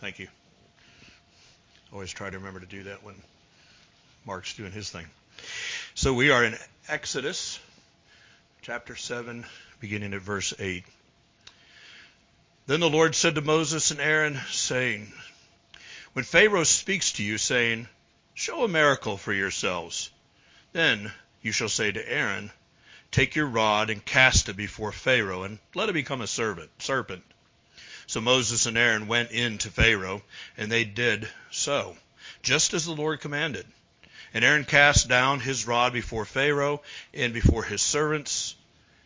Thank you. Always try to remember to do that when Mark's doing his thing. So we are in Exodus chapter 7, beginning at verse 8. Then the Lord said to Moses and Aaron, saying, When Pharaoh speaks to you, saying, Show a miracle for yourselves, then you shall say to Aaron, Take your rod and cast it before Pharaoh, and let it become a serpent. serpent. So Moses and Aaron went in to Pharaoh, and they did so, just as the Lord commanded. And Aaron cast down his rod before Pharaoh and before his servants,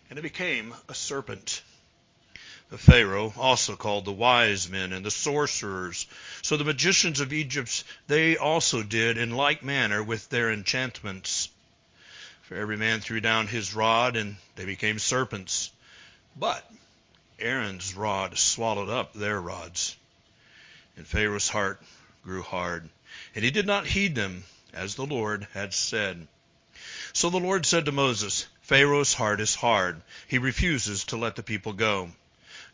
and it became a serpent. The Pharaoh also called the wise men and the sorcerers. So the magicians of Egypt, they also did in like manner with their enchantments. For every man threw down his rod, and they became serpents. But Aaron's rod swallowed up their rods. And Pharaoh's heart grew hard, and he did not heed them, as the Lord had said. So the Lord said to Moses, Pharaoh's heart is hard. He refuses to let the people go.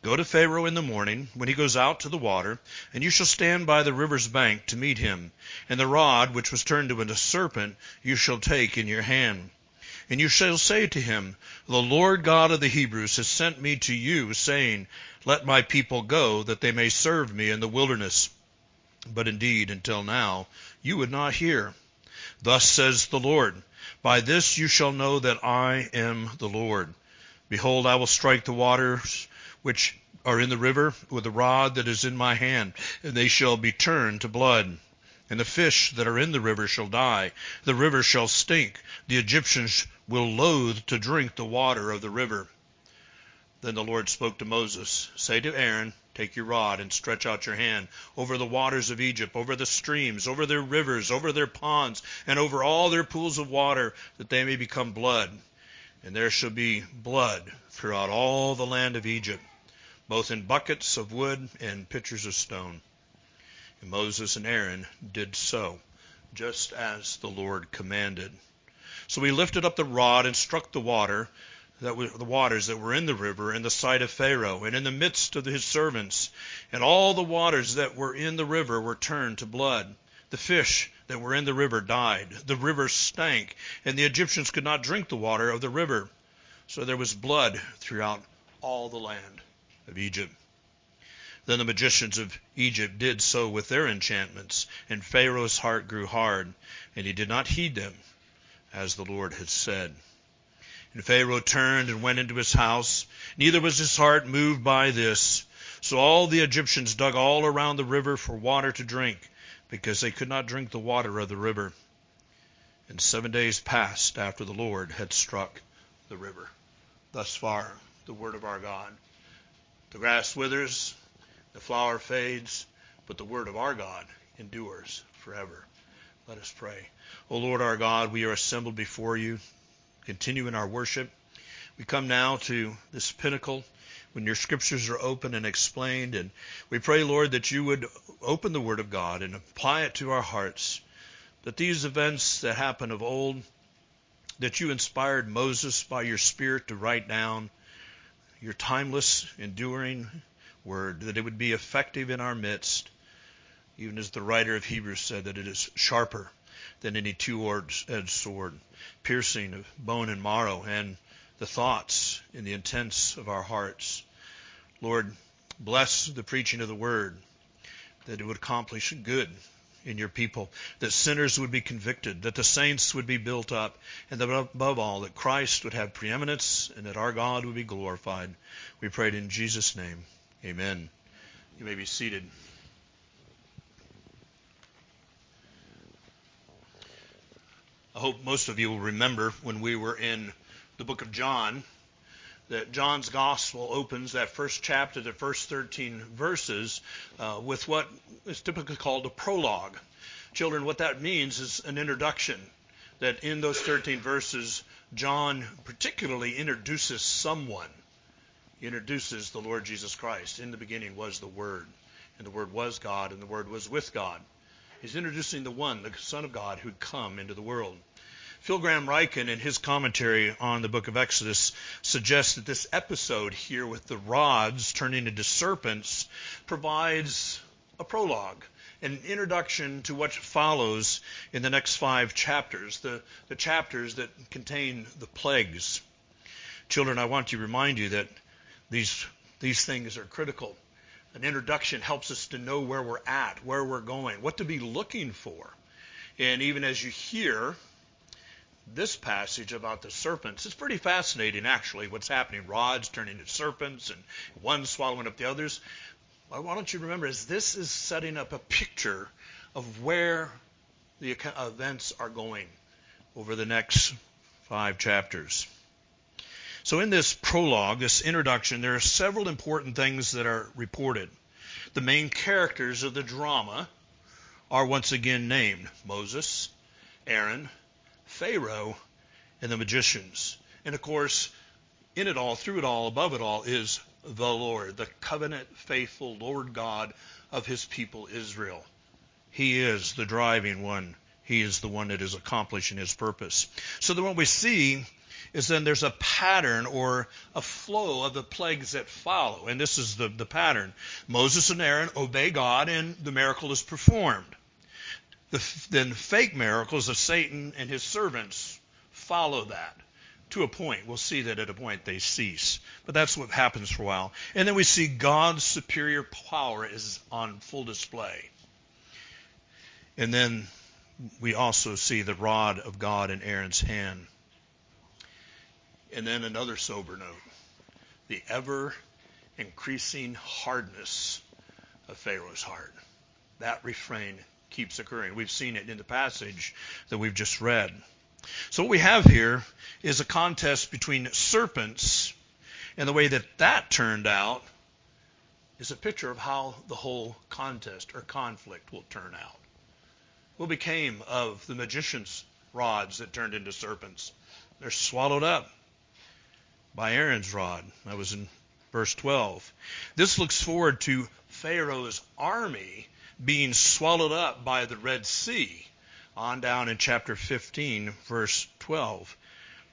Go to Pharaoh in the morning, when he goes out to the water, and you shall stand by the river's bank to meet him. And the rod which was turned into a serpent you shall take in your hand. And you shall say to him, The Lord God of the Hebrews has sent me to you, saying, Let my people go, that they may serve me in the wilderness. But indeed, until now, you would not hear. Thus says the Lord, By this you shall know that I am the Lord. Behold, I will strike the waters which are in the river with the rod that is in my hand, and they shall be turned to blood and the fish that are in the river shall die. The river shall stink. The Egyptians will loathe to drink the water of the river. Then the Lord spoke to Moses, Say to Aaron, Take your rod and stretch out your hand over the waters of Egypt, over the streams, over their rivers, over their ponds, and over all their pools of water, that they may become blood. And there shall be blood throughout all the land of Egypt, both in buckets of wood and pitchers of stone. And Moses and Aaron did so, just as the Lord commanded. So he lifted up the rod and struck the water, that the waters that were in the river in the sight of Pharaoh and in the midst of his servants. And all the waters that were in the river were turned to blood. The fish that were in the river died. The river stank, and the Egyptians could not drink the water of the river. So there was blood throughout all the land of Egypt. Then the magicians of Egypt did so with their enchantments, and Pharaoh's heart grew hard, and he did not heed them, as the Lord had said. And Pharaoh turned and went into his house, neither was his heart moved by this. So all the Egyptians dug all around the river for water to drink, because they could not drink the water of the river. And seven days passed after the Lord had struck the river. Thus far, the word of our God. The grass withers, the flower fades, but the word of our God endures forever. Let us pray. O Lord our God, we are assembled before you, continue in our worship. We come now to this pinnacle when your scriptures are open and explained, and we pray, Lord, that you would open the word of God and apply it to our hearts, that these events that happened of old, that you inspired Moses by your Spirit to write down, your timeless, enduring word, that it would be effective in our midst, even as the writer of Hebrews said, that it is sharper than any two-edged sword, piercing of bone and marrow, and the thoughts and the intents of our hearts. Lord, bless the preaching of the word, that it would accomplish good in your people, that sinners would be convicted, that the saints would be built up, and that above all, that Christ would have preeminence and that our God would be glorified. We prayed in Jesus' name. Amen. You may be seated. I hope most of you will remember when we were in the book of John that John's gospel opens that first chapter, the first 13 verses, uh, with what is typically called a prologue. Children, what that means is an introduction. That in those 13 verses, John particularly introduces someone he introduces the Lord Jesus Christ. In the beginning was the Word, and the Word was God, and the Word was with God. He's introducing the one, the Son of God, who'd come into the world. Phil Graham Ryken, in his commentary on the book of Exodus, suggests that this episode here with the rods turning into serpents provides a prologue, an introduction to what follows in the next five chapters, the, the chapters that contain the plagues. Children, I want to remind you that these, these things are critical. An introduction helps us to know where we're at, where we're going, what to be looking for. And even as you hear this passage about the serpents, it's pretty fascinating actually what's happening. Rods turning into serpents and one swallowing up the others. Why don't you remember is this is setting up a picture of where the events are going over the next five chapters. So in this prologue, this introduction, there are several important things that are reported. The main characters of the drama are once again named Moses, Aaron, Pharaoh, and the magicians. And of course, in it all, through it all, above it all, is the Lord, the covenant faithful Lord God of his people Israel. He is the driving one. He is the one that is accomplishing his purpose. So then what we see is then there's a pattern or a flow of the plagues that follow. And this is the, the pattern. Moses and Aaron obey God and the miracle is performed. The, then fake miracles of Satan and his servants follow that to a point. We'll see that at a point they cease. But that's what happens for a while. And then we see God's superior power is on full display. And then we also see the rod of God in Aaron's hand. And then another sober note the ever increasing hardness of Pharaoh's heart. That refrain keeps occurring. We've seen it in the passage that we've just read. So, what we have here is a contest between serpents, and the way that that turned out is a picture of how the whole contest or conflict will turn out. What became of the magician's rods that turned into serpents? They're swallowed up by Aaron's rod. That was in verse 12. This looks forward to Pharaoh's army being swallowed up by the Red Sea. On down in chapter 15, verse 12.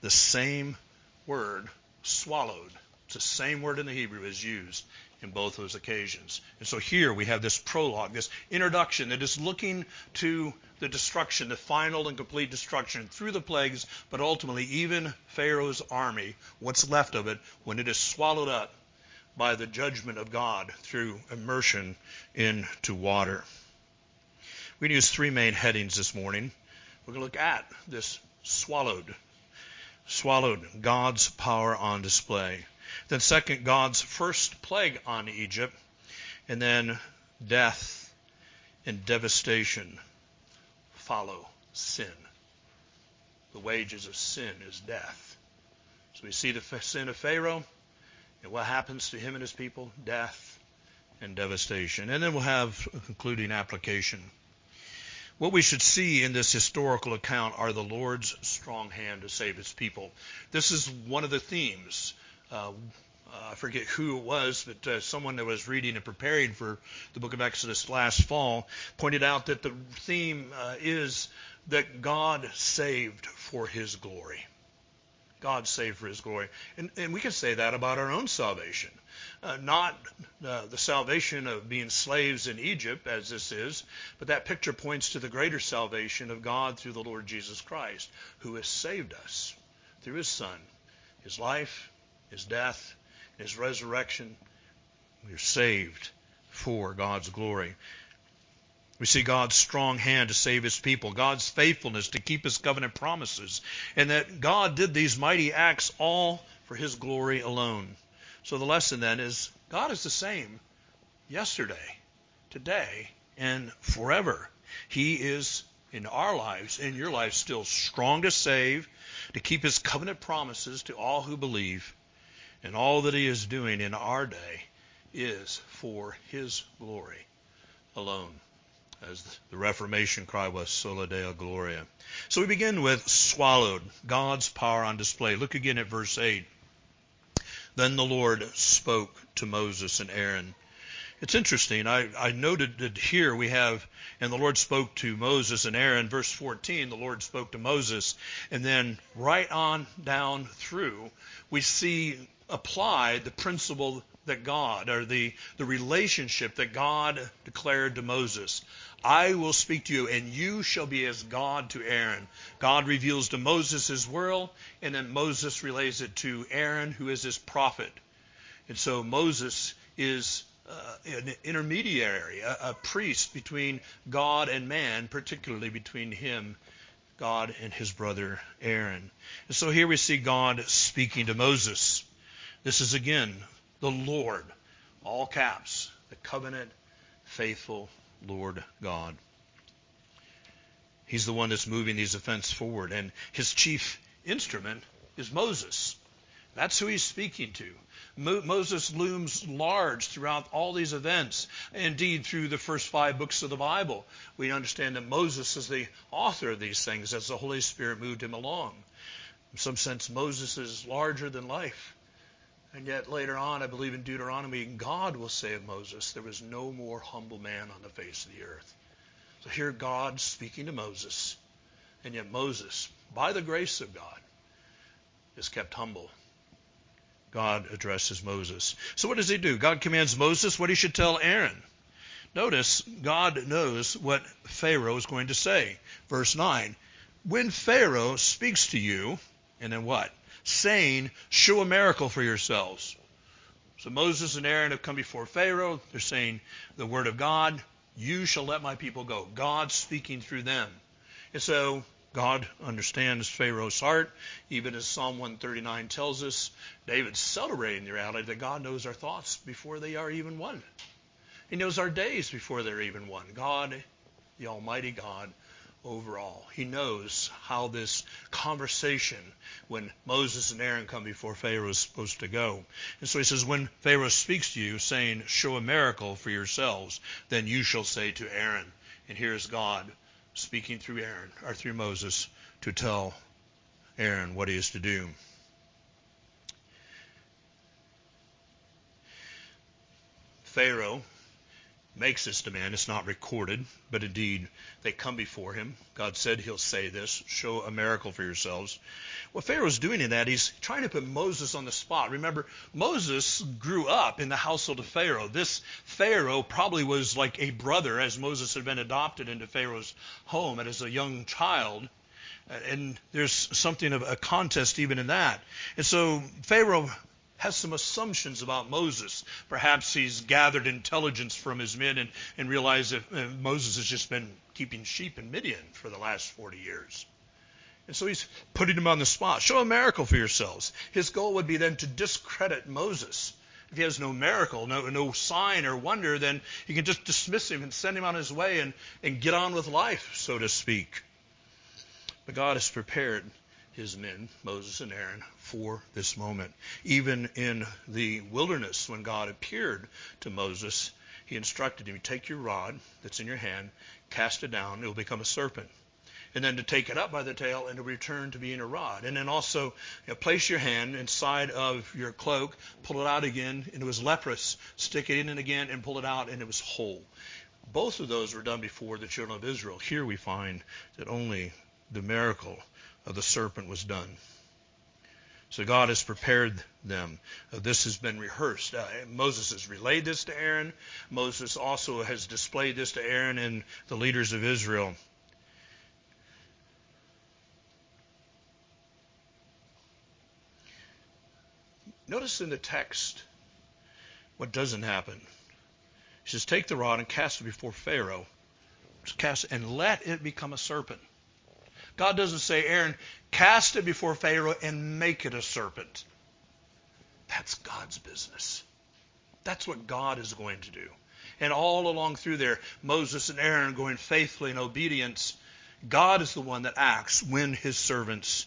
The same word, swallowed. It's the same word in the Hebrew is used in both those occasions. And so here we have this prologue, this introduction that is looking to the destruction, the final and complete destruction through the plagues, but ultimately even Pharaoh's army, what's left of it, when it is swallowed up by the judgment of God through immersion into water. We're going to use three main headings this morning. We're going to look at this swallowed. Swallowed, God's power on display. Then, second, God's first plague on Egypt. And then, death and devastation follow sin. The wages of sin is death. So we see the sin of Pharaoh and what happens to him and his people? Death and devastation. And then we'll have a concluding application. What we should see in this historical account are the Lord's strong hand to save his people. This is one of the themes. Uh, I forget who it was, but uh, someone that was reading and preparing for the book of Exodus last fall pointed out that the theme uh, is that God saved for his glory. God saved for his glory. And, and we can say that about our own salvation. Uh, not uh, the salvation of being slaves in Egypt, as this is, but that picture points to the greater salvation of God through the Lord Jesus Christ, who has saved us through his Son, his life, his death, his resurrection. We are saved for God's glory. We see God's strong hand to save his people, God's faithfulness to keep his covenant promises, and that God did these mighty acts all for his glory alone. So the lesson then is God is the same yesterday, today, and forever. He is in our lives, in your life, still strong to save, to keep his covenant promises to all who believe, and all that he is doing in our day is for his glory alone as the Reformation cry was, Soli Deo Gloria. So we begin with swallowed, God's power on display. Look again at verse 8. Then the Lord spoke to Moses and Aaron. It's interesting. I, I noted that here we have, and the Lord spoke to Moses and Aaron. Verse 14, the Lord spoke to Moses. And then right on down through, we see applied the principle that God, or the, the relationship that God declared to Moses. I will speak to you, and you shall be as God to Aaron. God reveals to Moses his will, and then Moses relays it to Aaron, who is his prophet. And so Moses is uh, an intermediary, a, a priest between God and man, particularly between him God and his brother Aaron. And so here we see God speaking to Moses. This is again the Lord, all caps, the covenant faithful Lord God. He's the one that's moving these events forward, and his chief instrument is Moses. That's who he's speaking to. Mo- Moses looms large throughout all these events. Indeed, through the first five books of the Bible, we understand that Moses is the author of these things as the Holy Spirit moved him along. In some sense, Moses is larger than life. And yet later on, I believe in Deuteronomy, God will say of Moses, there was no more humble man on the face of the earth. So here God speaking to Moses, and yet Moses, by the grace of God, is kept humble. God addresses Moses. So what does he do? God commands Moses what he should tell Aaron. Notice God knows what Pharaoh is going to say. Verse 9. When Pharaoh speaks to you, and then what? Saying, Show a miracle for yourselves. So Moses and Aaron have come before Pharaoh. They're saying, The word of God, you shall let my people go. God speaking through them. And so God understands Pharaoh's heart, even as Psalm 139 tells us. David's celebrating the reality that God knows our thoughts before they are even one. He knows our days before they're even one. God, the Almighty God, overall. He knows how this conversation when Moses and Aaron come before Pharaoh is supposed to go. And so he says, when Pharaoh speaks to you, saying, show a miracle for yourselves, then you shall say to Aaron. And here's God speaking through Aaron, or through Moses, to tell Aaron what he is to do. Pharaoh makes this demand. It's not recorded, but indeed they come before him. God said he'll say this, show a miracle for yourselves. What Pharaoh's doing in that, he's trying to put Moses on the spot. Remember, Moses grew up in the household of Pharaoh. This Pharaoh probably was like a brother as Moses had been adopted into Pharaoh's home and as a young child. And there's something of a contest even in that. And so Pharaoh has some assumptions about Moses. Perhaps he's gathered intelligence from his men and, and realized that uh, Moses has just been keeping sheep in Midian for the last 40 years. And so he's putting him on the spot. Show a miracle for yourselves. His goal would be then to discredit Moses. If he has no miracle, no, no sign or wonder, then he can just dismiss him and send him on his way and, and get on with life, so to speak. But God has prepared his men, Moses and Aaron, for this moment. Even in the wilderness, when God appeared to Moses, he instructed him, take your rod that's in your hand, cast it down, it will become a serpent. And then to take it up by the tail and to return to being a rod. And then also you know, place your hand inside of your cloak, pull it out again, and it was leprous. Stick it in it again and pull it out, and it was whole. Both of those were done before the children of Israel. Here we find that only the miracle of the serpent was done. So God has prepared them. Uh, this has been rehearsed. Uh, Moses has relayed this to Aaron. Moses also has displayed this to Aaron and the leaders of Israel. Notice in the text what doesn't happen. He says, Take the rod and cast it before Pharaoh. Cast and let it become a serpent. God doesn't say, Aaron, cast it before Pharaoh and make it a serpent. That's God's business. That's what God is going to do. And all along through there, Moses and Aaron going faithfully in obedience. God is the one that acts when his servants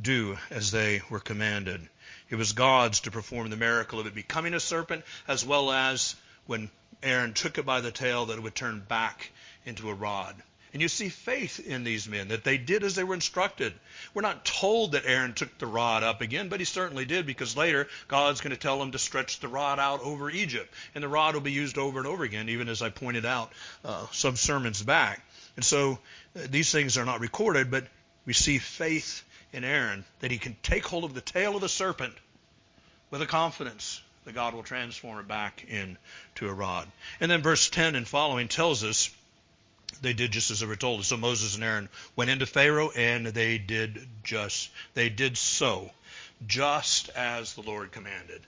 do as they were commanded. It was God's to perform the miracle of it becoming a serpent, as well as when Aaron took it by the tail, that it would turn back into a rod. And you see faith in these men, that they did as they were instructed. We're not told that Aaron took the rod up again, but he certainly did because later God's going to tell him to stretch the rod out over Egypt. And the rod will be used over and over again, even as I pointed out uh, some sermons back. And so uh, these things are not recorded, but we see faith in Aaron that he can take hold of the tail of the serpent with a confidence that God will transform it back into a rod. And then verse 10 and following tells us they did just as they were told. So Moses and Aaron went into Pharaoh and they did just, they did so, just as the Lord commanded.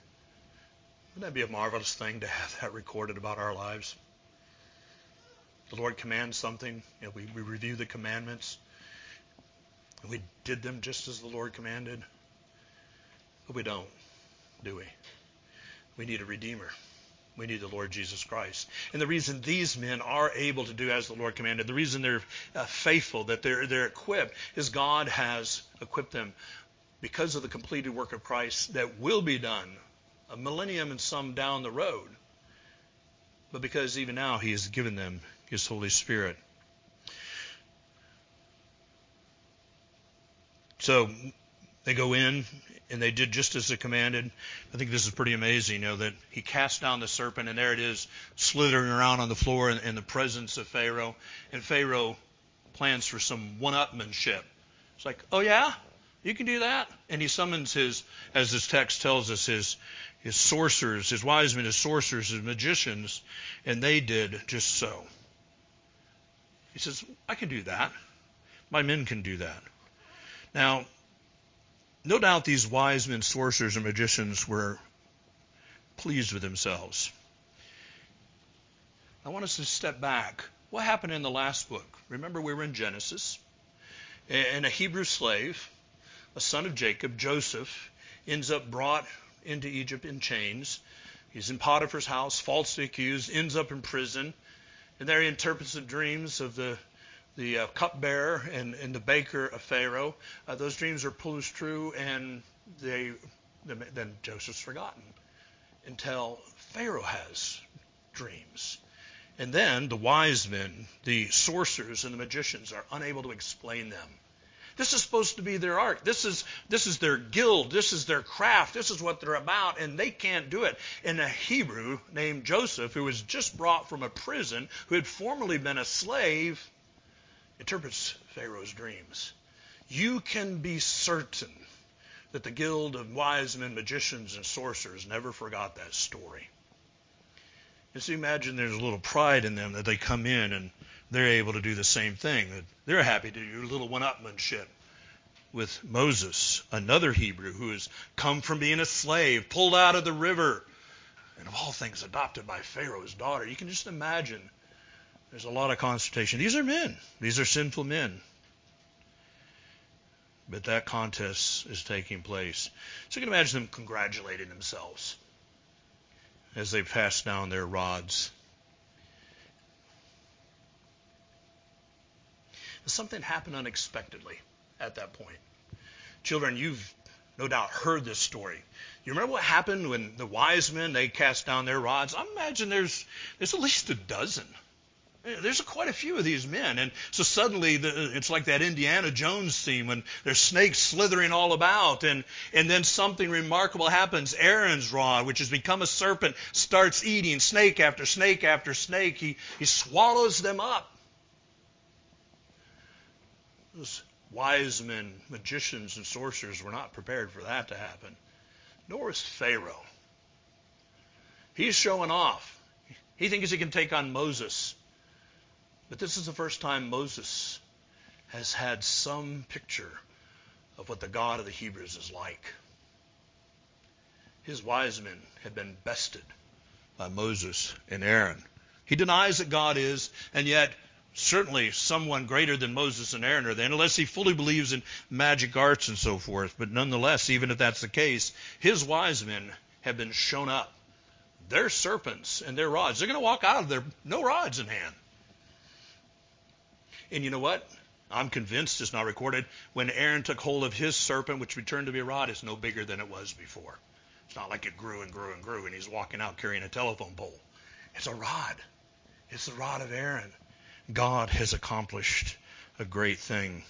Wouldn't that be a marvelous thing to have that recorded about our lives? The Lord commands something, you know, we, we review the commandments, and we did them just as the Lord commanded. But we don't, do we? We need a Redeemer. We need the Lord Jesus Christ. And the reason these men are able to do as the Lord commanded, the reason they're uh, faithful, that they're, they're equipped, is God has equipped them because of the completed work of Christ that will be done a millennium and some down the road. But because even now He has given them His Holy Spirit. So they go in and they did just as they commanded. I think this is pretty amazing, you know, that he cast down the serpent, and there it is, slithering around on the floor in, in the presence of Pharaoh. And Pharaoh plans for some one-upmanship. It's like, oh yeah, you can do that, and he summons his, as this text tells us, his his sorcerers, his wise men, his sorcerers, his magicians, and they did just so. He says, I can do that. My men can do that. Now, no doubt these wise men, sorcerers, and magicians were pleased with themselves. I want us to step back. What happened in the last book? Remember, we were in Genesis, and a Hebrew slave, a son of Jacob, Joseph, ends up brought into Egypt in chains. He's in Potiphar's house, falsely accused, ends up in prison, and there he interprets the dreams of the the uh, cupbearer and, and the baker of Pharaoh. Uh, those dreams are pulled true, and they then Joseph's forgotten until Pharaoh has dreams. And then the wise men, the sorcerers, and the magicians are unable to explain them. This is supposed to be their art. This is this is their guild. This is their craft. This is what they're about, and they can't do it. And a Hebrew named Joseph, who was just brought from a prison, who had formerly been a slave, interprets Pharaoh's dreams. You can be certain that the guild of wise men, magicians, and sorcerers never forgot that story. So imagine there's a little pride in them that they come in and they're able to do the same thing. That they're happy to do a little one-upmanship with Moses, another Hebrew who has come from being a slave, pulled out of the river, and of all things adopted by Pharaoh's daughter. You can just imagine there's a lot of consternation. These are men. These are sinful men. But that contest is taking place. So you can imagine them congratulating themselves as they pass down their rods. Something happened unexpectedly at that point. Children, you've no doubt heard this story. You remember what happened when the wise men they cast down their rods? I imagine there's there's at least a dozen there's quite a few of these men. And so suddenly the, it's like that Indiana Jones scene when there's snakes slithering all about. And, and then something remarkable happens. Aaron's rod, which has become a serpent, starts eating snake after snake after snake. He, he swallows them up. Those wise men, magicians, and sorcerers were not prepared for that to happen. Nor is Pharaoh. He's showing off. He thinks he can take on Moses. But this is the first time Moses has had some picture of what the God of the Hebrews is like. His wise men have been bested by Moses and Aaron. He denies that God is, and yet certainly someone greater than Moses and Aaron are there, unless he fully believes in magic arts and so forth. But nonetheless, even if that's the case, his wise men have been shown up. Their serpents and their rods. They're going to walk out of there, no rods in hand. And you know what? I'm convinced it's not recorded. When Aaron took hold of his serpent, which returned to be a rod, it's no bigger than it was before. It's not like it grew and grew and grew, and he's walking out carrying a telephone pole. It's a rod. It's the rod of Aaron. God has accomplished a great thing.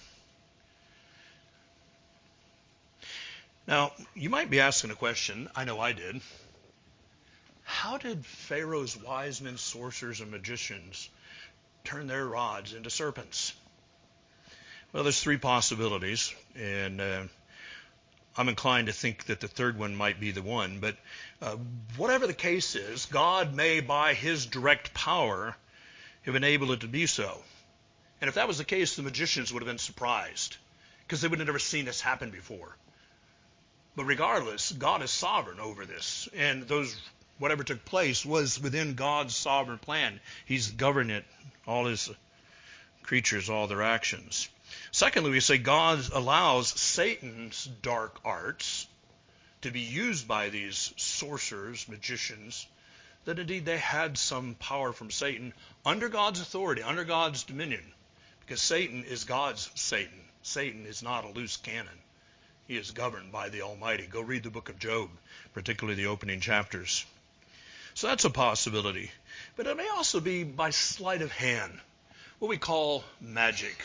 Now, you might be asking a question. I know I did. How did Pharaoh's wise men, sorcerers, and magicians turn their rods into serpents? Well, there's three possibilities, and uh, I'm inclined to think that the third one might be the one. But uh, whatever the case is, God may, by his direct power, have enabled it to be so. And if that was the case, the magicians would have been surprised because they would have never seen this happen before. But regardless, God is sovereign over this. And those whatever took place was within God's sovereign plan. He's governed it, all his creatures, all their actions. Secondly, we say God allows Satan's dark arts to be used by these sorcerers, magicians, that indeed they had some power from Satan under God's authority, under God's dominion, because Satan is God's Satan. Satan is not a loose cannon. He is governed by the Almighty. Go read the book of Job, particularly the opening chapters. So that's a possibility. But it may also be by sleight of hand, what we call magic.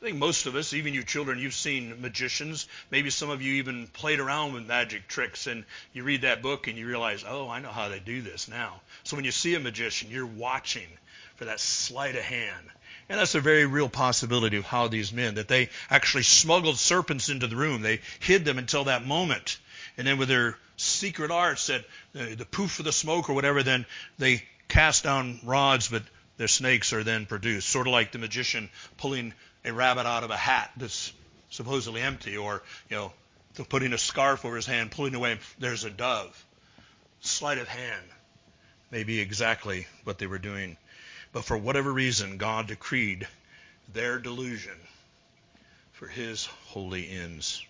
I think most of us, even you children, you've seen magicians. Maybe some of you even played around with magic tricks, and you read that book and you realize, oh, I know how they do this now. So when you see a magician, you're watching for that sleight of hand. And that's a very real possibility of how these men, that they actually smuggled serpents into the room. They hid them until that moment. And then with their secret arts, that uh, the poof of the smoke or whatever, then they cast down rods, but their snakes are then produced. Sort of like the magician pulling a rabbit out of a hat that's supposedly empty, or you know, putting a scarf over his hand, pulling away, there's a dove. Sleight of hand may be exactly what they were doing. But for whatever reason, God decreed their delusion for his holy ends.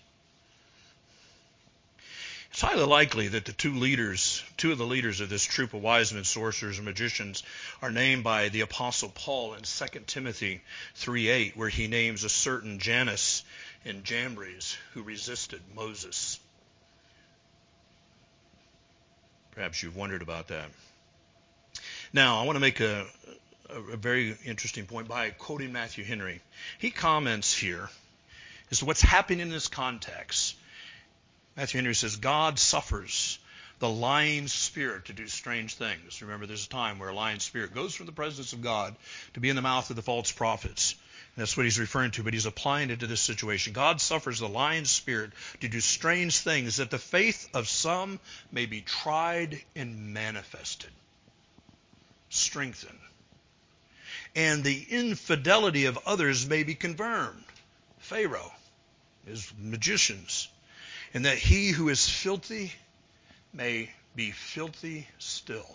It's highly likely that the two leaders, two of the leaders of this troop of wise men, sorcerers, and magicians are named by the Apostle Paul in 2 Timothy 3.8, where he names a certain Jannes and Jambres who resisted Moses. Perhaps you've wondered about that. Now, I want to make a, a, very interesting point by quoting Matthew Henry. He comments here as to what's happening in this context Matthew Henry says, God suffers the lying spirit to do strange things. Remember, there's a time where a lying spirit goes from the presence of God to be in the mouth of the false prophets. And that's what he's referring to, but he's applying it to this situation. God suffers the lying spirit to do strange things that the faith of some may be tried and manifested, strengthened, and the infidelity of others may be confirmed. Pharaoh, his magicians, and that he who is filthy may be filthy still.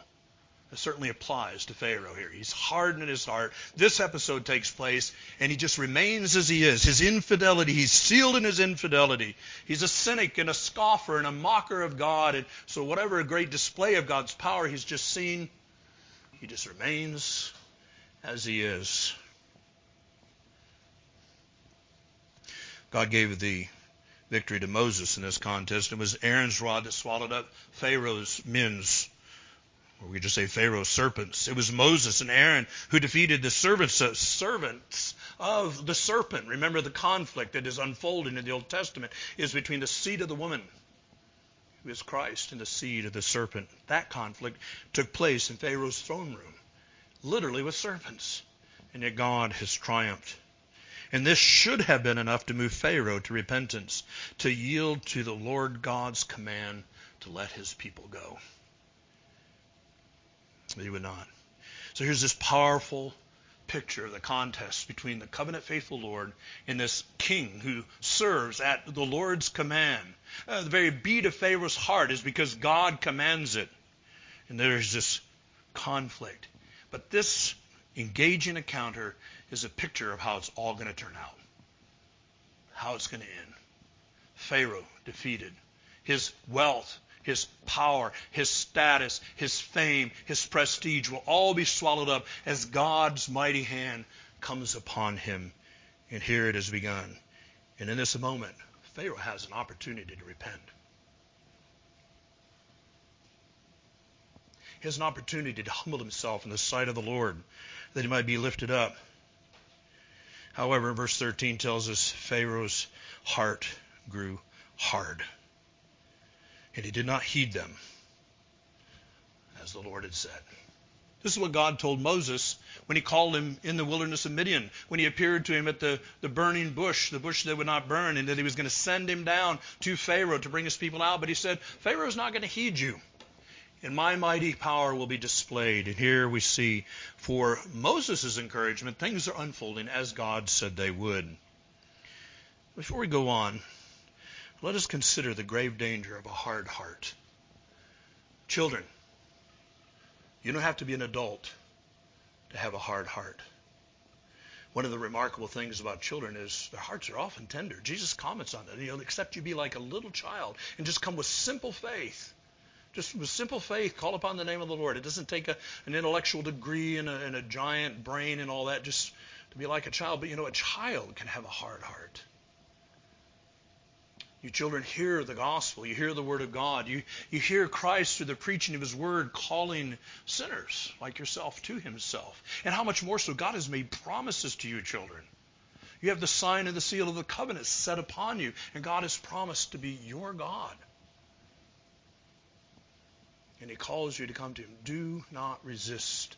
That certainly applies to Pharaoh here. He's hardened in his heart. This episode takes place, and he just remains as he is. His infidelity, he's sealed in his infidelity. He's a cynic and a scoffer and a mocker of God. And so, whatever a great display of God's power he's just seen, he just remains as he is. God gave the victory to Moses in this contest. It was Aaron's rod that swallowed up Pharaoh's men's, or we just say Pharaoh's serpents. It was Moses and Aaron who defeated the servants, uh, servants of the serpent. Remember the conflict that is unfolding in the Old Testament is between the seed of the woman, who is Christ, and the seed of the serpent. That conflict took place in Pharaoh's throne room, literally with serpents. And yet God has triumphed. And this should have been enough to move Pharaoh to repentance, to yield to the Lord God's command to let his people go. But he would not. So here's this powerful picture of the contest between the covenant faithful Lord and this king who serves at the Lord's command. Uh, the very beat of Pharaoh's heart is because God commands it. And there's this conflict. But this engaging encounter is a picture of how it's all going to turn out, how it's going to end. Pharaoh defeated. His wealth, his power, his status, his fame, his prestige will all be swallowed up as God's mighty hand comes upon him. And here it has begun. And in this moment, Pharaoh has an opportunity to repent. He has an opportunity to humble himself in the sight of the Lord that he might be lifted up. However, verse 13 tells us Pharaoh's heart grew hard. And he did not heed them, as the Lord had said. This is what God told Moses when he called him in the wilderness of Midian, when he appeared to him at the, the burning bush, the bush that would not burn, and that he was going to send him down to Pharaoh to bring his people out. But he said, Pharaoh's not going to heed you. And my mighty power will be displayed. And here we see, for Moses' encouragement, things are unfolding as God said they would. Before we go on, let us consider the grave danger of a hard heart. Children, you don't have to be an adult to have a hard heart. One of the remarkable things about children is their hearts are often tender. Jesus comments on that. He'll accept you be like a little child and just come with simple faith. Just with simple faith, call upon the name of the Lord. It doesn't take a, an intellectual degree and a, and a giant brain and all that just to be like a child. But you know, a child can have a hard heart. You children hear the gospel. You hear the word of God. You, you hear Christ through the preaching of his word calling sinners like yourself to himself. And how much more so God has made promises to you, children. You have the sign and the seal of the covenant set upon you, and God has promised to be your God. And he calls you to come to him. Do not resist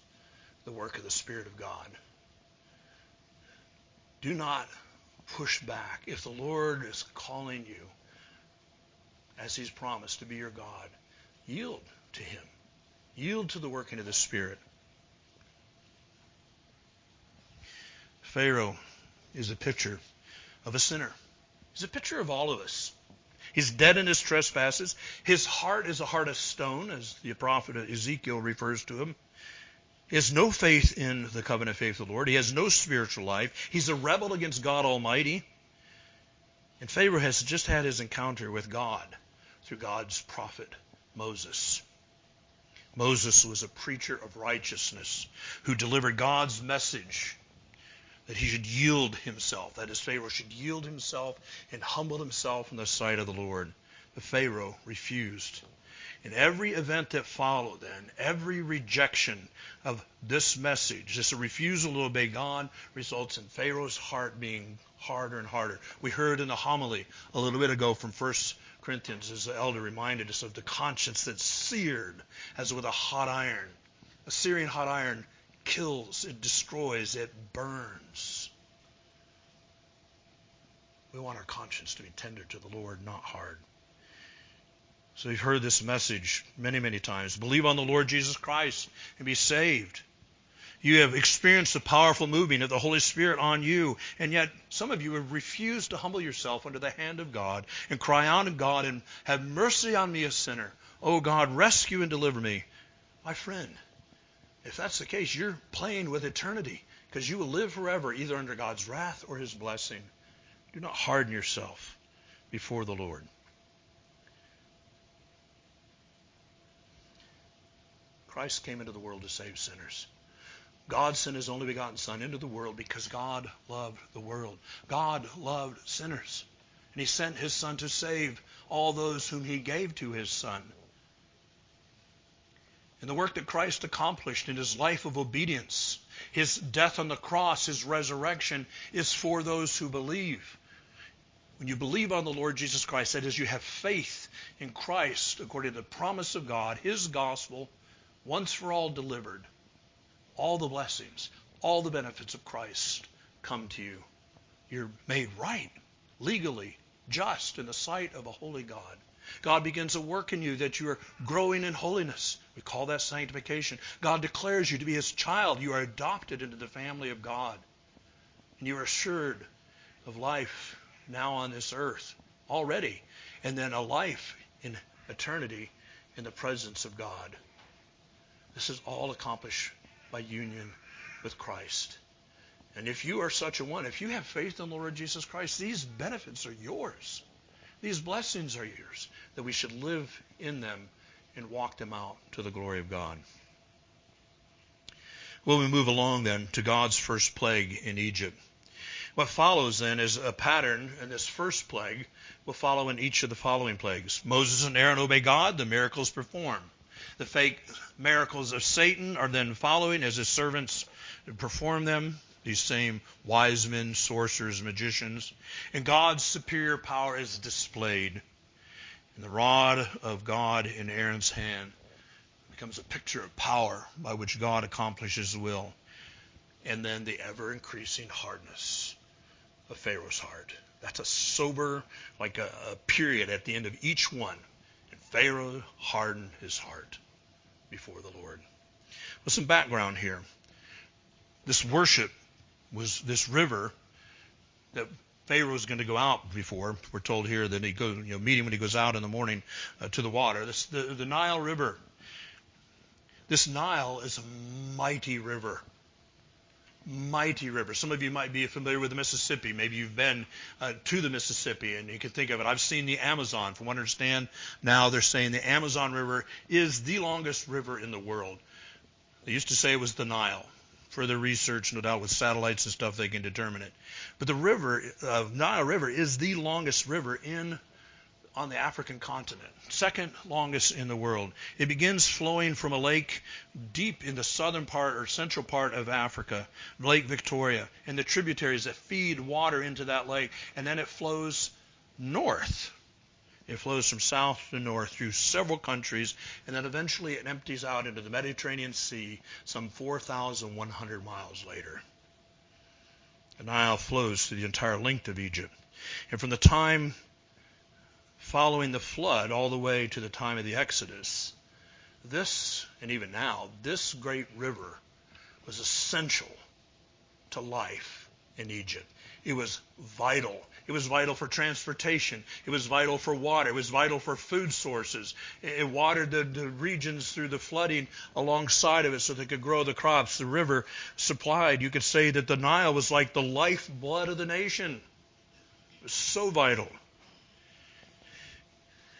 the work of the Spirit of God. Do not push back. If the Lord is calling you, as he's promised, to be your God, yield to him. Yield to the working of the Spirit. Pharaoh is a picture of a sinner. He's a picture of all of us. He's dead in his trespasses. His heart is a heart of stone, as the prophet Ezekiel refers to him. He has no faith in the covenant faith of the Lord. He has no spiritual life. He's a rebel against God Almighty. And Pharaoh has just had his encounter with God through God's prophet Moses. Moses was a preacher of righteousness who delivered God's message that he should yield himself, that is, Pharaoh should yield himself and humble himself in the sight of the Lord. But Pharaoh refused. In every event that followed, then, every rejection of this message, this refusal to obey God, results in Pharaoh's heart being harder and harder. We heard in the homily a little bit ago from 1 Corinthians, as the elder reminded us of the conscience that's seared as with a hot iron. A searing hot iron kills, it destroys, it burns. We want our conscience to be tender to the Lord, not hard. So you've heard this message many, many times. Believe on the Lord Jesus Christ and be saved. You have experienced the powerful moving of the Holy Spirit on you, and yet some of you have refused to humble yourself under the hand of God and cry out to God and have mercy on me, a sinner. Oh God, rescue and deliver me. My friend, if that's the case, you're playing with eternity because you will live forever either under God's wrath or his blessing. Do not harden yourself before the Lord. Christ came into the world to save sinners. God sent his only begotten Son into the world because God loved the world. God loved sinners. And he sent his Son to save all those whom he gave to his Son. And the work that Christ accomplished in his life of obedience, his death on the cross, his resurrection, is for those who believe. When you believe on the Lord Jesus Christ, that is, you have faith in Christ according to the promise of God, his gospel, once for all delivered, all the blessings, all the benefits of Christ come to you. You're made right, legally, just in the sight of a holy God. God begins a work in you that you are growing in holiness. We call that sanctification. God declares you to be his child. You are adopted into the family of God. And you are assured of life now on this earth already, and then a life in eternity in the presence of God. This is all accomplished by union with Christ. And if you are such a one, if you have faith in the Lord Jesus Christ, these benefits are yours. These blessings are yours, that we should live in them and walk them out to the glory of God. Well, we move along then to God's first plague in Egypt. What follows then is a pattern, and this first plague will follow in each of the following plagues. Moses and Aaron obey God, the miracles perform. The fake miracles of Satan are then following as his servants perform them, these same wise men, sorcerers, magicians. And God's superior power is displayed. And the rod of God in Aaron's hand becomes a picture of power by which God accomplishes his will. And then the ever increasing hardness of Pharaoh's heart. That's a sober, like a, a period at the end of each one. And Pharaoh hardened his heart before the Lord. Well, some background here. This worship was this river that Pharaoh was going to go out before. We're told here that he goes, you know, meeting when he goes out in the morning uh, to the water. This, the, the Nile River. This Nile is a mighty river mighty river. Some of you might be familiar with the Mississippi. Maybe you've been uh, to the Mississippi and you can think of it. I've seen the Amazon. From what I understand, now they're saying the Amazon River is the longest river in the world. They used to say it was the Nile. Further research, no doubt, with satellites and stuff, they can determine it. But the river, uh, Nile River, is the longest river in on the African continent, second longest in the world. It begins flowing from a lake deep in the southern part or central part of Africa, Lake Victoria, and the tributaries that feed water into that lake, and then it flows north. It flows from south to north through several countries, and then eventually it empties out into the Mediterranean Sea some 4,100 miles later. The Nile flows through the entire length of Egypt. And from the time following the flood all the way to the time of the Exodus, this, and even now, this great river was essential to life in Egypt. It was vital. It was vital for transportation. It was vital for water. It was vital for food sources. It watered the, the, regions through the flooding alongside of it so they could grow the crops. The river supplied, you could say that the Nile was like the lifeblood of the nation. It was so vital.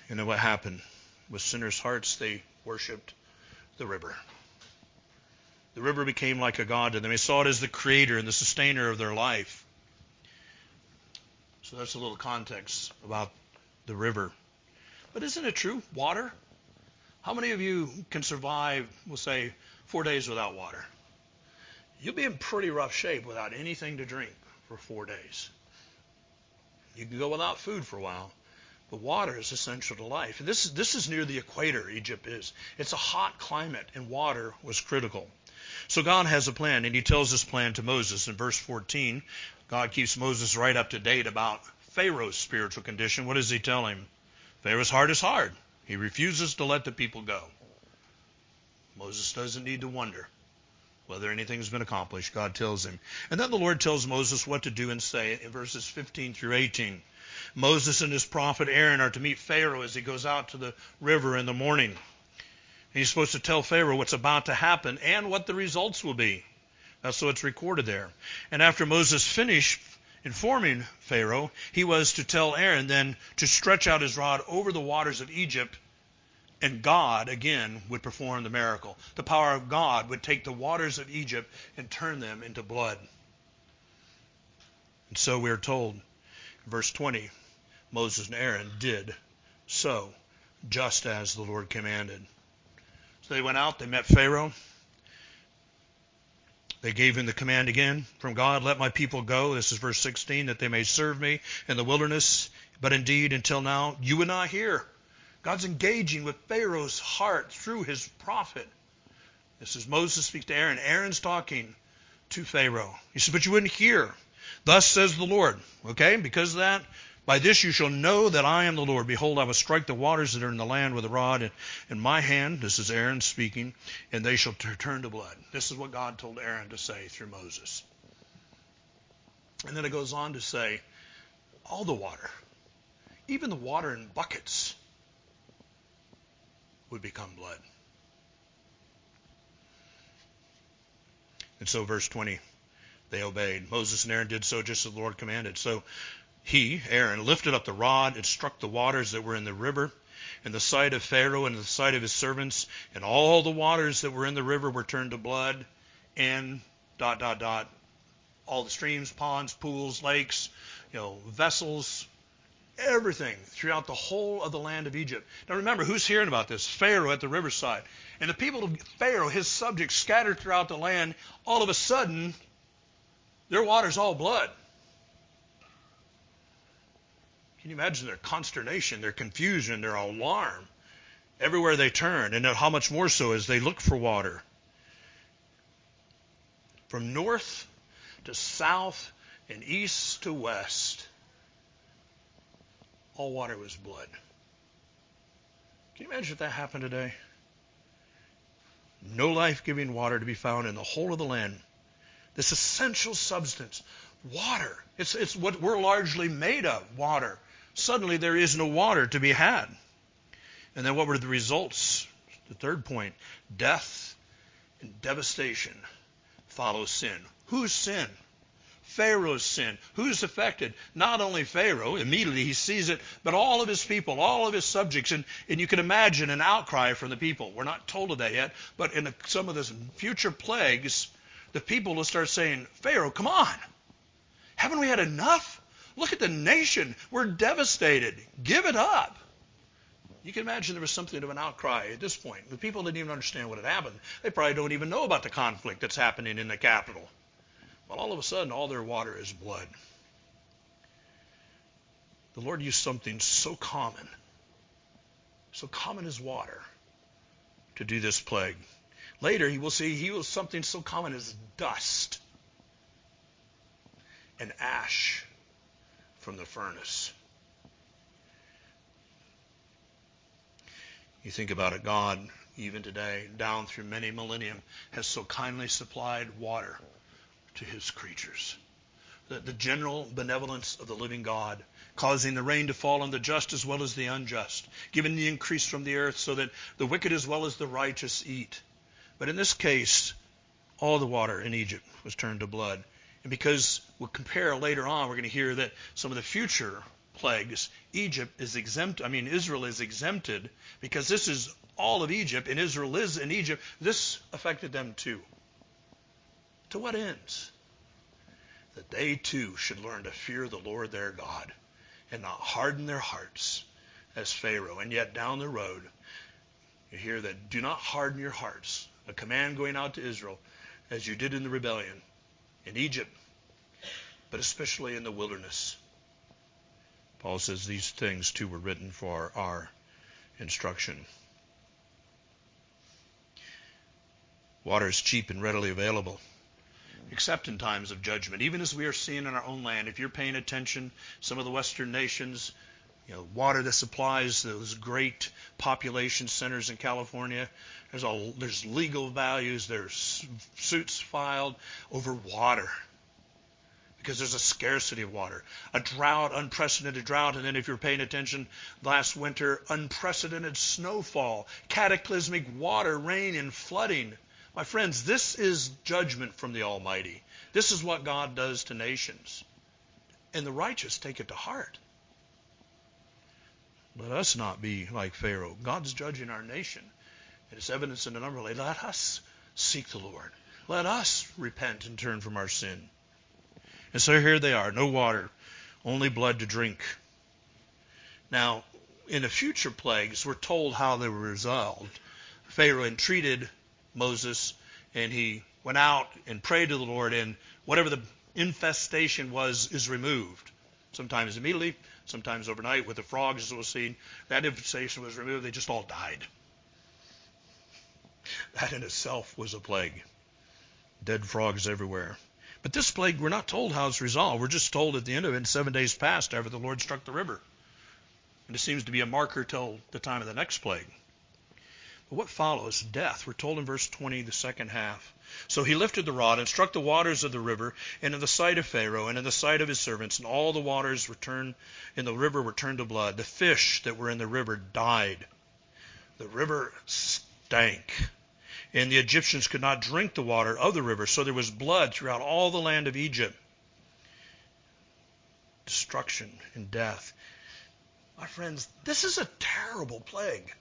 You know what happened? With sinners' hearts, they worshiped the river. The river became like a god to them. They saw it as the creator and the sustainer of their life. So that's a little context about the river. But isn't it true? Water? How many of you can survive, we'll say, four days without water? You'll be in pretty rough shape without anything to drink for four days. You can go without food for a while. But water is essential to life. And this, is, this is near the equator, Egypt is. It's a hot climate, and water was critical. So God has a plan, and he tells this plan to Moses. In verse 14, God keeps Moses right up to date about Pharaoh's spiritual condition. What does he tell him? Pharaoh's heart is hard. He refuses to let the people go. Moses doesn't need to wonder whether anything's been accomplished. God tells him. And then the Lord tells Moses what to do and say in verses 15 through 18. Moses and his prophet Aaron are to meet Pharaoh as he goes out to the river in the morning. He's supposed to tell Pharaoh what's about to happen and what the results will be. Uh, That's it's recorded there. And after Moses finished informing Pharaoh, he was to tell Aaron then to stretch out his rod over the waters of Egypt, and God, again, would perform the miracle. The power of God would take the waters of Egypt and turn them into blood. And so we're told Verse 20 Moses and Aaron did so, just as the Lord commanded. So they went out, they met Pharaoh. They gave him the command again from God, let my people go. This is verse 16, that they may serve me in the wilderness. But indeed, until now, you would not hear. God's engaging with Pharaoh's heart through his prophet. This is Moses speaks to Aaron. Aaron's talking to Pharaoh. He says, but you wouldn't hear. Thus says the Lord. Okay? Because of that, by this you shall know that I am the Lord. Behold, I will strike the waters that are in the land with a rod in, in my hand. This is Aaron speaking, and they shall t- turn to blood. This is what God told Aaron to say through Moses. And then it goes on to say, all the water, even the water in buckets, would become blood. And so, verse 20 they obeyed. Moses and Aaron did so just as the Lord commanded. So he, Aaron, lifted up the rod and struck the waters that were in the river in the sight of Pharaoh and in the sight of his servants, and all the waters that were in the river were turned to blood, and dot dot dot, all the streams, ponds, pools, lakes, you know, vessels, everything throughout the whole of the land of Egypt. Now remember, who's hearing about this? Pharaoh at the riverside. And the people of Pharaoh, his subjects, scattered throughout the land, all of a sudden, their water's all blood. Can you imagine their consternation, their confusion, their alarm? everywhere they turn, and how much more so as they look for water. From north to south and east to west, all water was blood. Can you imagine if that happened today? No life giving water to be found in the whole of the land. This essential substance, water. It's, it's what we're largely made of, water. Suddenly there is no water to be had. And then what were the results? The third point death and devastation follow sin. Whose sin? Pharaoh's sin. Who's affected? Not only Pharaoh, immediately he sees it, but all of his people, all of his subjects. And, and you can imagine an outcry from the people. We're not told of that yet, but in some of the future plagues, the people will start saying, Pharaoh, come on. Haven't we had enough? Look at the nation. We're devastated. Give it up. You can imagine there was something of an outcry at this point. The people didn't even understand what had happened. They probably don't even know about the conflict that's happening in the capital. Well, all of a sudden, all their water is blood. The Lord used something so common, so common as water, to do this plague. Later, he will see he used something so common as dust and ash from the furnace. You think about it, God, even today, down through many millennium, has so kindly supplied water to his creatures. The, the general benevolence of the living God, causing the rain to fall on the just as well as the unjust, giving the increase from the earth so that the wicked as well as the righteous eat. But in this case, all the water in Egypt was turned to blood. And because we'll compare later on, we're going to hear that some of the future plagues, Egypt is exempt, I mean, Israel is exempted because this is all of Egypt and Israel is in Egypt. This affected them too. To what ends? That they too should learn to fear the Lord their God and not harden their hearts as Pharaoh. And yet down the road, you hear that do not harden your hearts. A command going out to Israel as you did in the rebellion in Egypt, but especially in the wilderness. Paul says these things too were written for our instruction. Water is cheap and readily available except in times of judgment. Even as we are seeing in our own land, if you're paying attention, some of the Western nations, you know, water that supplies those great population centers in California, there's there's legal values, there's suits filed over water because there's a scarcity of water. A drought, unprecedented drought, and then if you're paying attention, last winter, unprecedented snowfall, cataclysmic water, rain, and flooding. My friends, this is judgment from the Almighty. This is what God does to nations. And the righteous take it to heart. Let us not be like Pharaoh. God's judging our nation. It is evidence in the number. Let us seek the Lord. Let us repent and turn from our sin. And so here they are, no water, only blood to drink. Now, in the future plagues, we're told how they were resolved. Pharaoh entreated Moses, and he went out and prayed to the Lord, and whatever the infestation was is removed. Sometimes immediately, sometimes overnight with the frogs, as we'll see. That infestation was removed. They just all died. That in itself was a plague. Dead frogs everywhere. But this plague, we're not told how it's resolved. We're just told at the end of it, seven days passed after the Lord struck the river. And it seems to be a marker till the time of the next plague. But what follows? Death. We're told in verse 20, the second half. So he lifted the rod and struck the waters of the river, and in the sight of Pharaoh, and in the sight of his servants, and all the waters returned in the river were turned to blood. The fish that were in the river died. The river stank. And the Egyptians could not drink the water of the river, so there was blood throughout all the land of Egypt. Destruction and death. My friends, this is a terrible plague.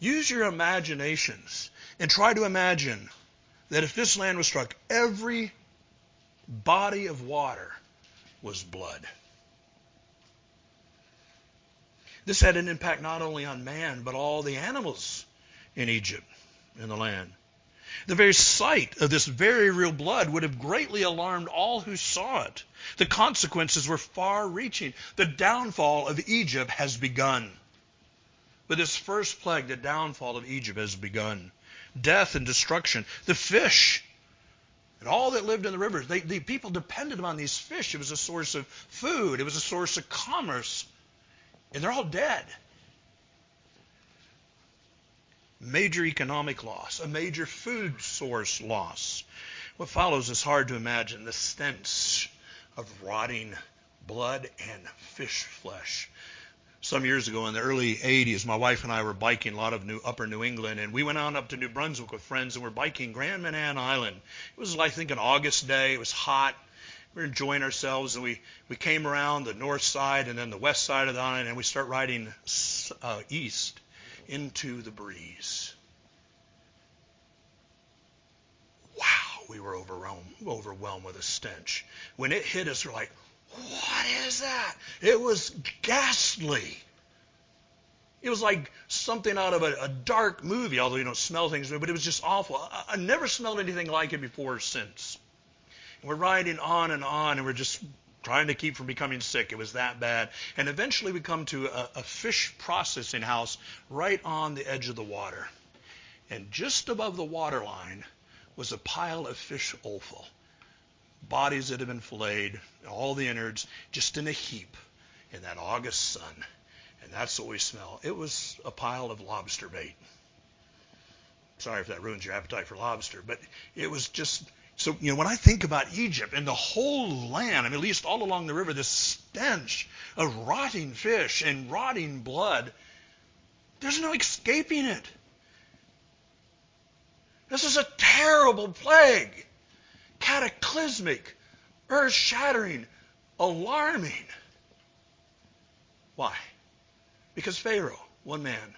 Use your imaginations and try to imagine that if this land was struck, every body of water was blood. This had an impact not only on man, but all the animals in Egypt, in the land. The very sight of this very real blood would have greatly alarmed all who saw it. The consequences were far reaching. The downfall of Egypt has begun. But this first plague, the downfall of Egypt, has begun. Death and destruction. The fish and all that lived in the rivers, they, the people depended on these fish. It was a source of food, it was a source of commerce. And they're all dead. Major economic loss, a major food source loss. What follows is hard to imagine the stench of rotting blood and fish flesh some years ago in the early 80s, my wife and I were biking a lot of New, upper New England, and we went on up to New Brunswick with friends, and we're biking Grand Manan Island. It was, I think, an August day. It was hot. We were enjoying ourselves, and we, we came around the north side and then the west side of the island, and we start riding uh, east into the breeze. Wow, we were overwhelmed, overwhelmed with a stench. When it hit us, we're like, what is that? It was ghastly. It was like something out of a, a dark movie, although you don't smell things, but it was just awful. I, I never smelled anything like it before or since. And we're riding on and on, and we're just trying to keep from becoming sick. It was that bad. And eventually we come to a, a fish processing house right on the edge of the water. And just above the water line was a pile of fish offal bodies that have been filleted, all the innards, just in a heap in that August sun. And that's what we smell. It was a pile of lobster bait. Sorry if that ruins your appetite for lobster, but it was just so you know when I think about Egypt and the whole land, I mean at least all along the river, this stench of rotting fish and rotting blood, there's no escaping it. This is a terrible plague cataclysmic, earth shattering, alarming. Why? Because Pharaoh, one man,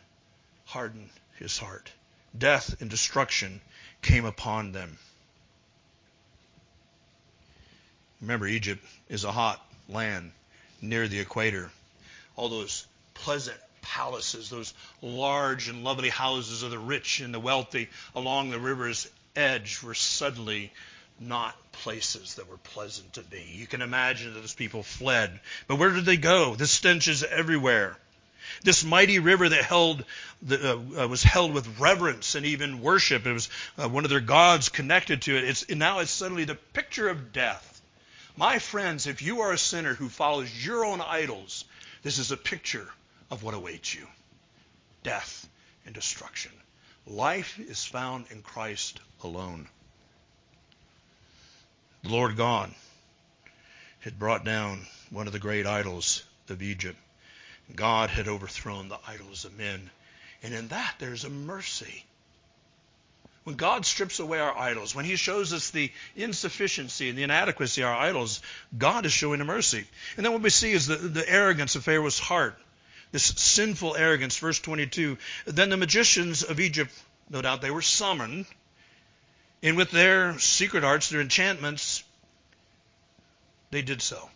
hardened his heart. Death and destruction came upon them. Remember, Egypt is a hot land near the equator. All those pleasant palaces, those large and lovely houses of the rich and the wealthy along the river's edge were suddenly not places that were pleasant to be. You can imagine that those people fled. But where did they go? The stench is everywhere. This mighty river that held the, uh, uh, was held with reverence and even worship. It was uh, one of their gods connected to it. It's, now it's suddenly the picture of death. My friends, if you are a sinner who follows your own idols, this is a picture of what awaits you death and destruction. Life is found in Christ alone. The Lord God had brought down one of the great idols of Egypt. God had overthrown the idols of men. And in that, there's a mercy. When God strips away our idols, when He shows us the insufficiency and the inadequacy of our idols, God is showing a mercy. And then what we see is the, the arrogance of Pharaoh's heart, this sinful arrogance. Verse 22 Then the magicians of Egypt, no doubt they were summoned, and with their secret arts, their enchantments, they did so.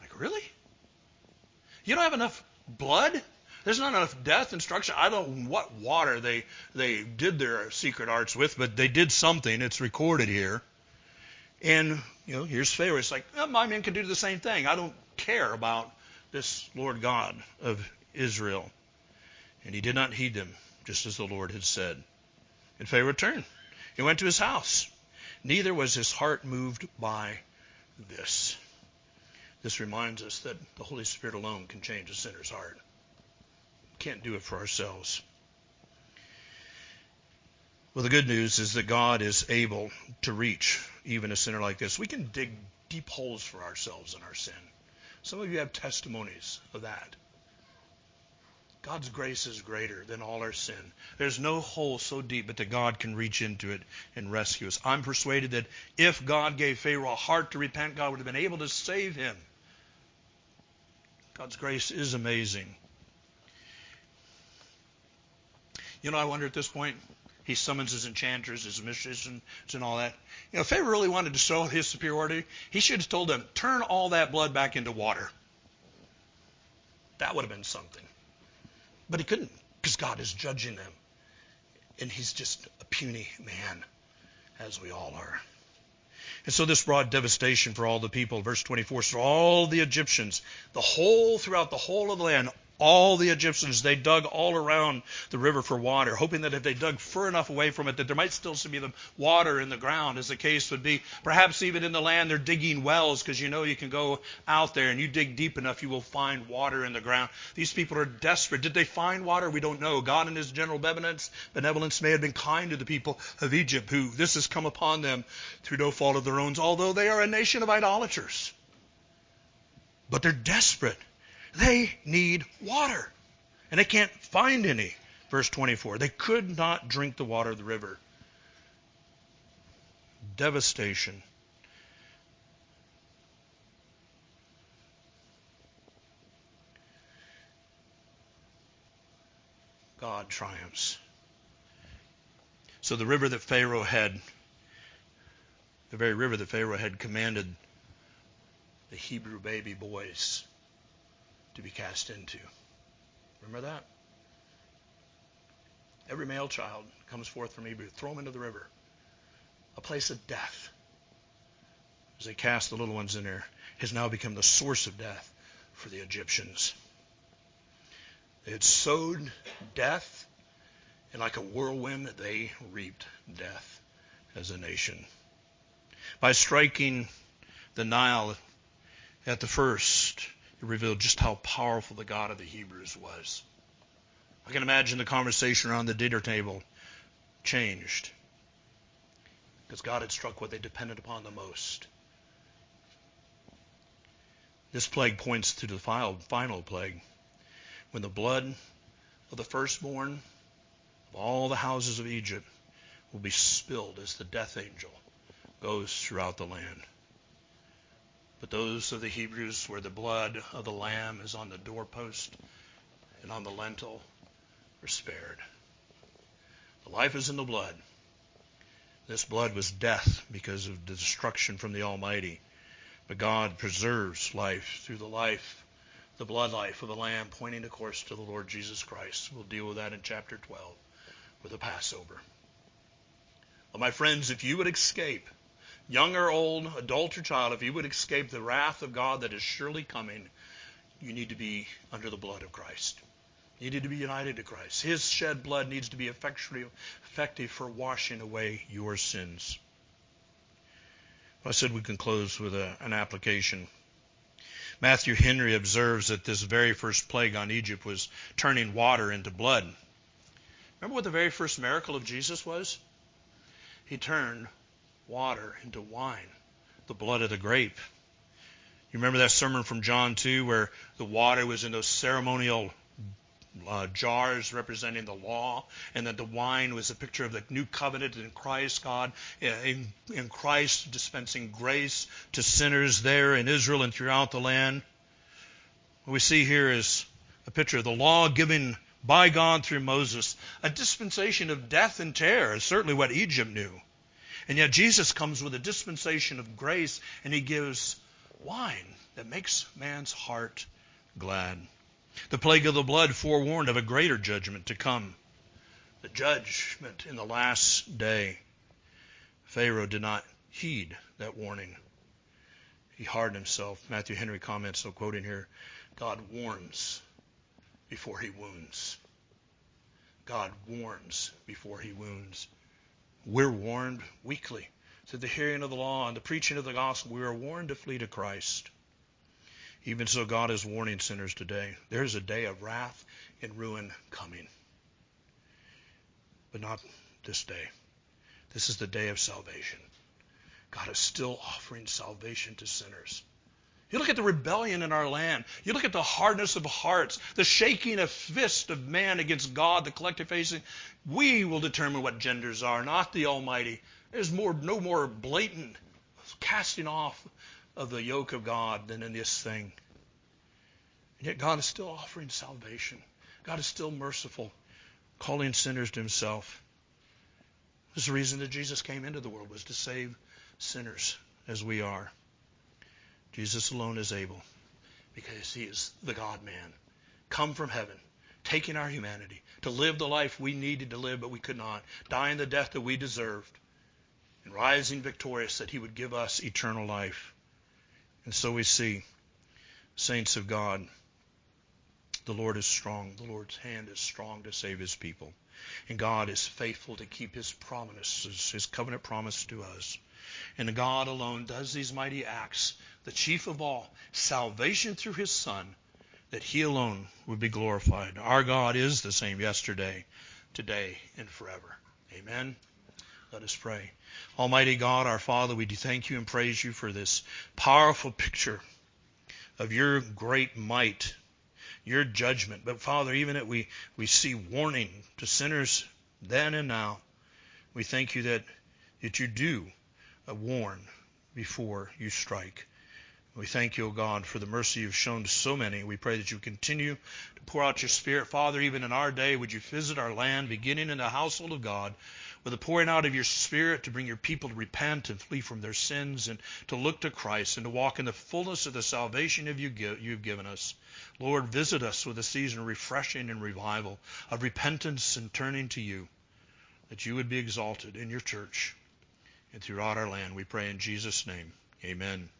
Like, really? You don't have enough blood? There's not enough death and destruction. I don't know what water they they did their secret arts with, but they did something. It's recorded here. And you know, here's Pharaoh. It's like, oh, my men can do the same thing. I don't care about this Lord God of Israel. And he did not heed them, just as the Lord had said. And Pharaoh returned. He went to his house. Neither was his heart moved by this. This reminds us that the Holy Spirit alone can change a sinner's heart. Can't do it for ourselves. Well, the good news is that God is able to reach even a sinner like this. We can dig deep holes for ourselves in our sin. Some of you have testimonies of that. God's grace is greater than all our sin. There's no hole so deep but that God can reach into it and rescue us. I'm persuaded that if God gave Pharaoh a heart to repent, God would have been able to save him. God's grace is amazing. You know, I wonder at this point, he summons his enchanters, his magicians, and all that. You know, if Pharaoh really wanted to show his superiority, he should have told them, turn all that blood back into water. That would have been something. But he couldn't because God is judging them. And he's just a puny man, as we all are. And so this brought devastation for all the people. Verse 24, so all the Egyptians, the whole, throughout the whole of the land, all the Egyptians, they dug all around the river for water, hoping that if they dug far enough away from it, that there might still be the water in the ground, as the case would be. Perhaps even in the land, they're digging wells, because you know you can go out there and you dig deep enough, you will find water in the ground. These people are desperate. Did they find water? We don't know. God, in His general benevolence, benevolence may have been kind to the people of Egypt, who this has come upon them through no fault of their own, although they are a nation of idolaters. But they're desperate. They need water. And they can't find any. Verse 24. They could not drink the water of the river. Devastation. God triumphs. So the river that Pharaoh had, the very river that Pharaoh had commanded the Hebrew baby boys to be cast into. Remember that? Every male child comes forth from Hebrew, throw them into the river, a place of death. As they cast the little ones in there, has now become the source of death for the Egyptians. They had sowed death, and like a whirlwind, they reaped death as a nation. By striking the Nile at the first, it revealed just how powerful the God of the Hebrews was. I can imagine the conversation around the dinner table changed because God had struck what they depended upon the most. This plague points to the final plague when the blood of the firstborn of all the houses of Egypt will be spilled as the death angel goes throughout the land. But those of the Hebrews where the blood of the lamb is on the doorpost and on the lintel are spared. The life is in the blood. This blood was death because of the destruction from the Almighty. But God preserves life through the life, the blood life of the Lamb, pointing, of course, to the Lord Jesus Christ. We'll deal with that in chapter 12 with the Passover. Well, my friends, if you would escape young or old, adult or child, if you would escape the wrath of God that is surely coming, you need to be under the blood of Christ. You need to be united to Christ. His shed blood needs to be effective for washing away your sins. I said we can close with a, an application. Matthew Henry observes that this very first plague on Egypt was turning water into blood. Remember what the very first miracle of Jesus was? He turned water into wine, the blood of the grape. You remember that sermon from John 2 where the water was in those ceremonial uh, jars representing the law, and that the wine was a picture of the new covenant in Christ, God, in, in Christ dispensing grace to sinners there in Israel and throughout the land. What we see here is a picture of the law given by God through Moses, a dispensation of death and terror, is certainly what Egypt knew. And yet Jesus comes with a dispensation of grace and he gives wine that makes man's heart glad. The plague of the blood forewarned of a greater judgment to come. The judgment in the last day. Pharaoh did not heed that warning. He hardened himself. Matthew Henry comments, so quoting here, God warns before he wounds. God warns before he wounds. We're warned weekly through the hearing of the law and the preaching of the gospel. We are warned to flee to Christ. Even so, God is warning sinners today. There is a day of wrath and ruin coming. But not this day. This is the day of salvation. God is still offering salvation to sinners. You look at the rebellion in our land. You look at the hardness of hearts, the shaking of fist of man against God, the collective facing. We will determine what genders are, not the Almighty. There's more, no more blatant casting off of the yoke of God than in this thing. And yet God is still offering salvation. God is still merciful, calling sinners to himself. This is the reason that Jesus came into the world was to save sinners as we are. Jesus alone is able because he is the God man, come from heaven, taking our humanity, to live the life we needed to live but we could not, dying the death that we deserved, and rising victorious that he would give us eternal life. And so we see, saints of God, The Lord is strong. The Lord's hand is strong to save his people. And God is faithful to keep his promises, his covenant promise to us. And God alone does these mighty acts, the chief of all, salvation through his Son, that he alone would be glorified. Our God is the same yesterday, today, and forever. Amen. Let us pray. Almighty God, our Father, we do thank you and praise you for this powerful picture of your great might your judgment. But Father, even that we, we see warning to sinners then and now, we thank you that, that you do warn before you strike. We thank you, O God, for the mercy you've shown to so many. We pray that you continue to pour out your Spirit. Father, even in our day, would you visit our land, beginning in the household of God, with the pouring out of your Spirit to bring your people to repent and flee from their sins and to look to Christ and to walk in the fullness of the salvation of you you've given us. Lord, visit us with a season of refreshing and revival, of repentance and turning to you, that you would be exalted in your church and throughout our land. We pray in Jesus' name. Amen.